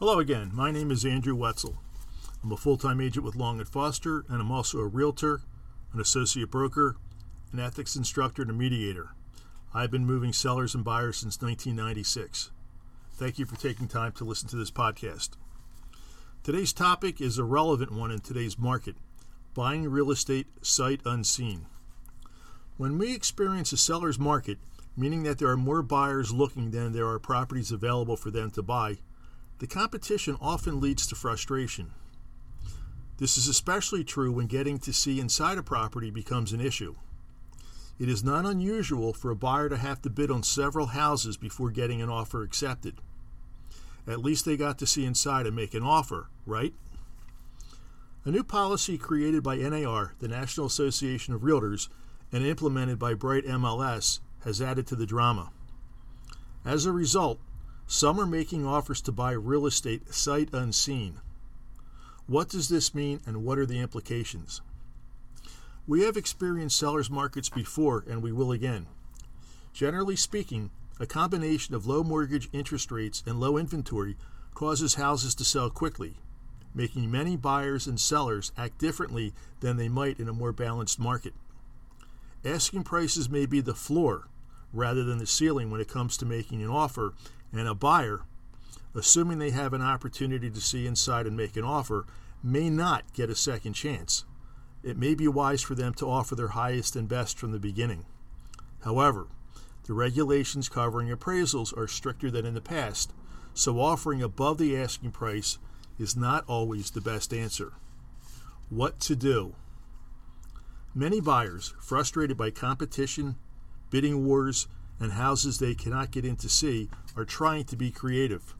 Hello again. My name is Andrew Wetzel. I'm a full time agent with Long and Foster, and I'm also a realtor, an associate broker, an ethics instructor, and a mediator. I've been moving sellers and buyers since 1996. Thank you for taking time to listen to this podcast. Today's topic is a relevant one in today's market buying real estate sight unseen. When we experience a seller's market, meaning that there are more buyers looking than there are properties available for them to buy, the competition often leads to frustration. This is especially true when getting to see inside a property becomes an issue. It is not unusual for a buyer to have to bid on several houses before getting an offer accepted. At least they got to see inside and make an offer, right? A new policy created by NAR, the National Association of Realtors, and implemented by Bright MLS has added to the drama. As a result, some are making offers to buy real estate sight unseen. What does this mean and what are the implications? We have experienced sellers markets before and we will again. Generally speaking, a combination of low mortgage interest rates and low inventory causes houses to sell quickly, making many buyers and sellers act differently than they might in a more balanced market. Asking prices may be the floor rather than the ceiling when it comes to making an offer, and a buyer, assuming they have an opportunity to see inside and make an offer, may not get a second chance. It may be wise for them to offer their highest and best from the beginning. However, the regulations covering appraisals are stricter than in the past, so offering above the asking price is not always the best answer. What to do? Many buyers, frustrated by competition, bidding wars, and houses they cannot get in to see, are trying to be creative.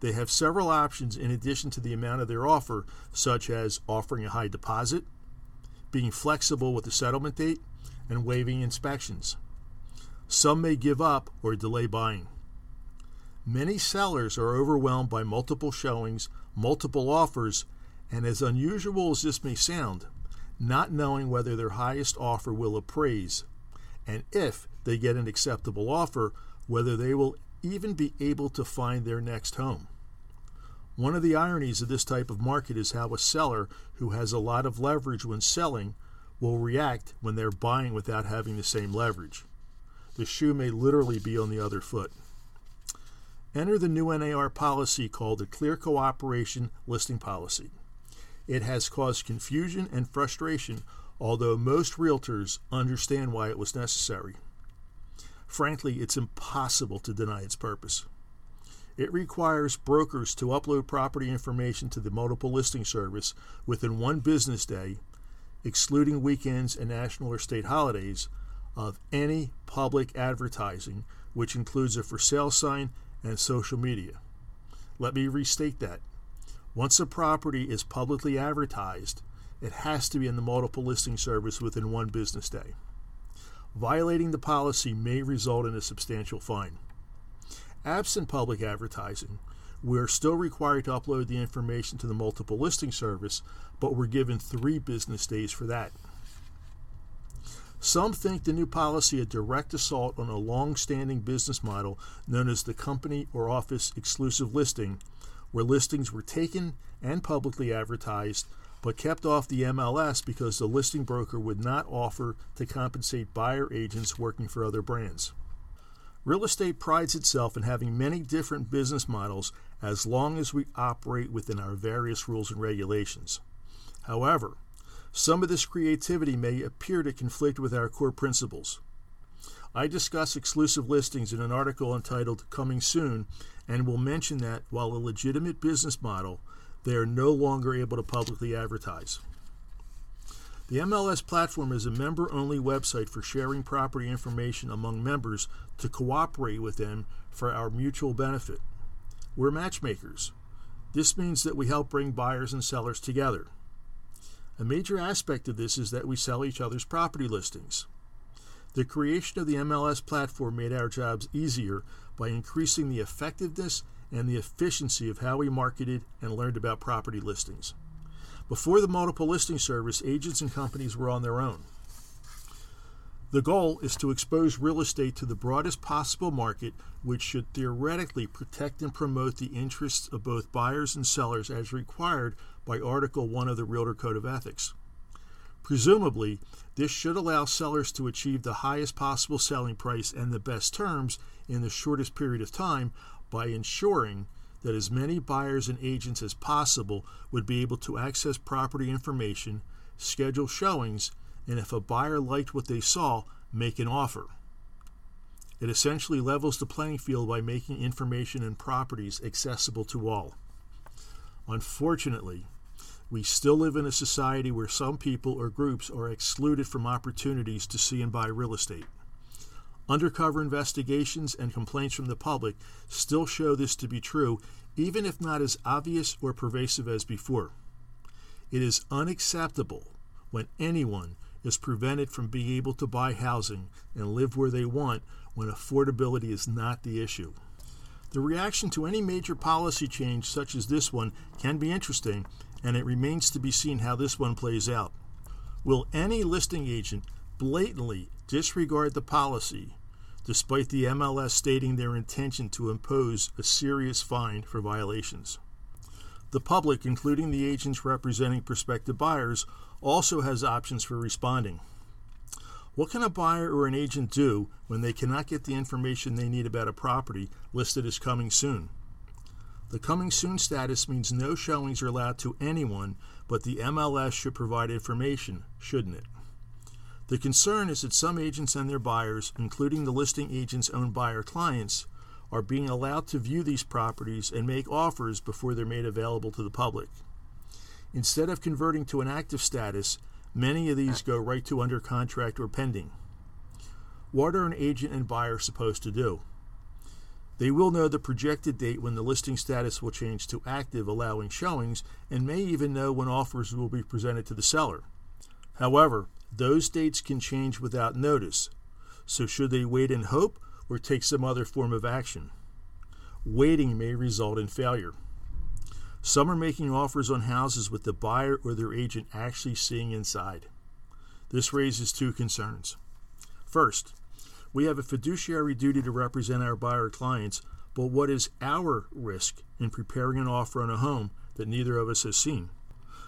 They have several options in addition to the amount of their offer, such as offering a high deposit, being flexible with the settlement date, and waiving inspections. Some may give up or delay buying. Many sellers are overwhelmed by multiple showings, multiple offers, and as unusual as this may sound, not knowing whether their highest offer will appraise, and if they get an acceptable offer, whether they will even be able to find their next home. One of the ironies of this type of market is how a seller who has a lot of leverage when selling will react when they're buying without having the same leverage. The shoe may literally be on the other foot. Enter the new NAR policy called the Clear Cooperation Listing Policy. It has caused confusion and frustration, although most realtors understand why it was necessary. Frankly, it's impossible to deny its purpose. It requires brokers to upload property information to the multiple listing service within one business day, excluding weekends and national or state holidays, of any public advertising, which includes a for sale sign and social media. Let me restate that. Once a property is publicly advertised, it has to be in the multiple listing service within one business day. Violating the policy may result in a substantial fine. Absent public advertising, we are still required to upload the information to the multiple listing service, but we're given three business days for that. Some think the new policy a direct assault on a long standing business model known as the company or office exclusive listing where listings were taken and publicly advertised but kept off the MLS because the listing broker would not offer to compensate buyer agents working for other brands. Real estate prides itself in having many different business models as long as we operate within our various rules and regulations. However, some of this creativity may appear to conflict with our core principles. I discuss exclusive listings in an article entitled Coming Soon and will mention that while a legitimate business model, they are no longer able to publicly advertise. The MLS platform is a member only website for sharing property information among members to cooperate with them for our mutual benefit. We're matchmakers. This means that we help bring buyers and sellers together. A major aspect of this is that we sell each other's property listings. The creation of the MLS platform made our jobs easier by increasing the effectiveness and the efficiency of how we marketed and learned about property listings. Before the multiple listing service, agents and companies were on their own. The goal is to expose real estate to the broadest possible market, which should theoretically protect and promote the interests of both buyers and sellers as required by Article 1 of the Realtor Code of Ethics. Presumably, this should allow sellers to achieve the highest possible selling price and the best terms in the shortest period of time by ensuring that as many buyers and agents as possible would be able to access property information, schedule showings, and if a buyer liked what they saw, make an offer. It essentially levels the playing field by making information and properties accessible to all. Unfortunately, we still live in a society where some people or groups are excluded from opportunities to see and buy real estate. Undercover investigations and complaints from the public still show this to be true, even if not as obvious or pervasive as before. It is unacceptable when anyone is prevented from being able to buy housing and live where they want when affordability is not the issue. The reaction to any major policy change, such as this one, can be interesting, and it remains to be seen how this one plays out. Will any listing agent blatantly disregard the policy, despite the MLS stating their intention to impose a serious fine for violations? The public, including the agents representing prospective buyers, also has options for responding. What can a buyer or an agent do when they cannot get the information they need about a property listed as coming soon? The coming soon status means no showings are allowed to anyone, but the MLS should provide information, shouldn't it? The concern is that some agents and their buyers, including the listing agent's own buyer clients, are being allowed to view these properties and make offers before they're made available to the public. Instead of converting to an active status, many of these go right to under contract or pending. What are an agent and buyer supposed to do? They will know the projected date when the listing status will change to active, allowing showings, and may even know when offers will be presented to the seller. However, those dates can change without notice, so should they wait and hope or take some other form of action? Waiting may result in failure. Some are making offers on houses with the buyer or their agent actually seeing inside. This raises two concerns. First, we have a fiduciary duty to represent our buyer clients, but what is our risk in preparing an offer on a home that neither of us has seen?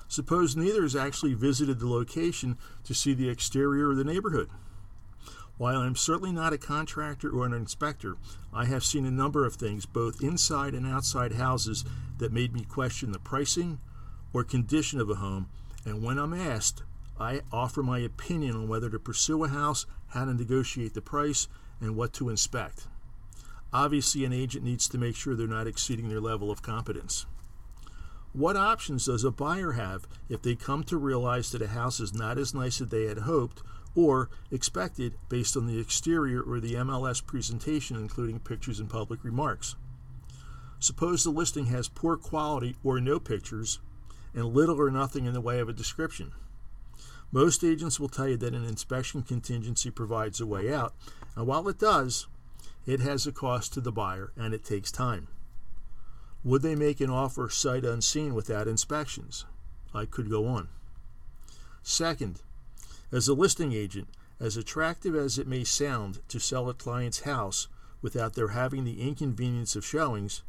Suppose neither has actually visited the location to see the exterior of the neighborhood. While I'm certainly not a contractor or an inspector, I have seen a number of things, both inside and outside houses, that made me question the pricing or condition of a home. And when I'm asked, I offer my opinion on whether to pursue a house, how to negotiate the price, and what to inspect. Obviously, an agent needs to make sure they're not exceeding their level of competence. What options does a buyer have if they come to realize that a house is not as nice as they had hoped or expected based on the exterior or the MLS presentation, including pictures and public remarks. Suppose the listing has poor quality or no pictures and little or nothing in the way of a description. Most agents will tell you that an inspection contingency provides a way out, and while it does, it has a cost to the buyer and it takes time. Would they make an offer sight unseen without inspections? I could go on. Second, as a listing agent, as attractive as it may sound to sell a client's house without their having the inconvenience of showings,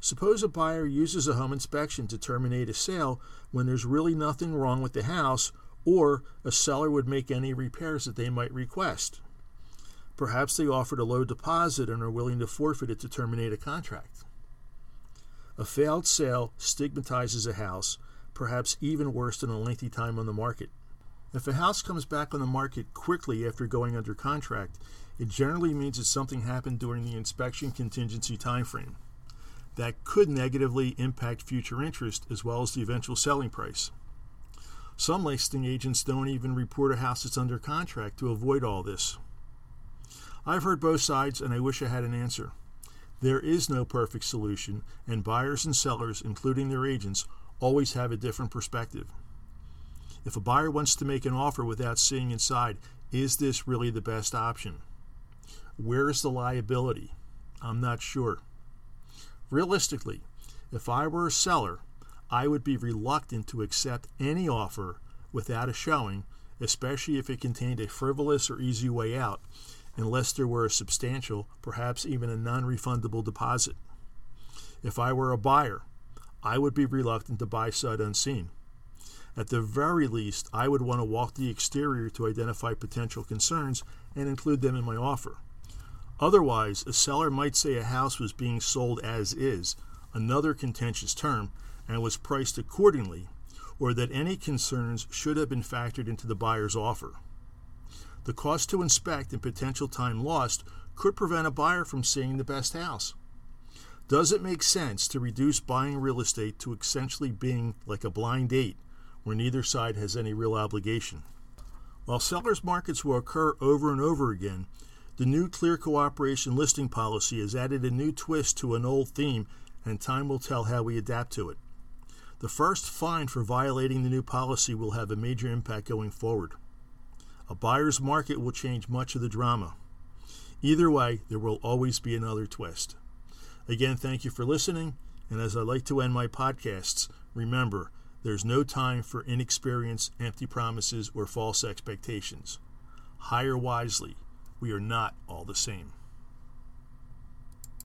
suppose a buyer uses a home inspection to terminate a sale when there's really nothing wrong with the house or a seller would make any repairs that they might request. Perhaps they offered a low deposit and are willing to forfeit it to terminate a contract. A failed sale stigmatizes a house, perhaps even worse than a lengthy time on the market. If a house comes back on the market quickly after going under contract, it generally means that something happened during the inspection contingency timeframe. That could negatively impact future interest as well as the eventual selling price. Some listing agents don't even report a house that's under contract to avoid all this. I've heard both sides and I wish I had an answer. There is no perfect solution, and buyers and sellers, including their agents, always have a different perspective. If a buyer wants to make an offer without seeing inside, is this really the best option? Where is the liability? I'm not sure. Realistically, if I were a seller, I would be reluctant to accept any offer without a showing especially if it contained a frivolous or easy way out, unless there were a substantial, perhaps even a non refundable deposit. If I were a buyer, I would be reluctant to buy sight unseen. At the very least, I would want to walk the exterior to identify potential concerns and include them in my offer. Otherwise, a seller might say a house was being sold as is, another contentious term, and was priced accordingly, or that any concerns should have been factored into the buyer's offer. The cost to inspect and potential time lost could prevent a buyer from seeing the best house. Does it make sense to reduce buying real estate to essentially being like a blind date where neither side has any real obligation? While sellers markets will occur over and over again, the new Clear Cooperation listing policy has added a new twist to an old theme, and time will tell how we adapt to it. The first fine for violating the new policy will have a major impact going forward. Buyer's market will change much of the drama. Either way, there will always be another twist. Again, thank you for listening, and as I like to end my podcasts, remember there's no time for inexperience, empty promises, or false expectations. Hire wisely. We are not all the same.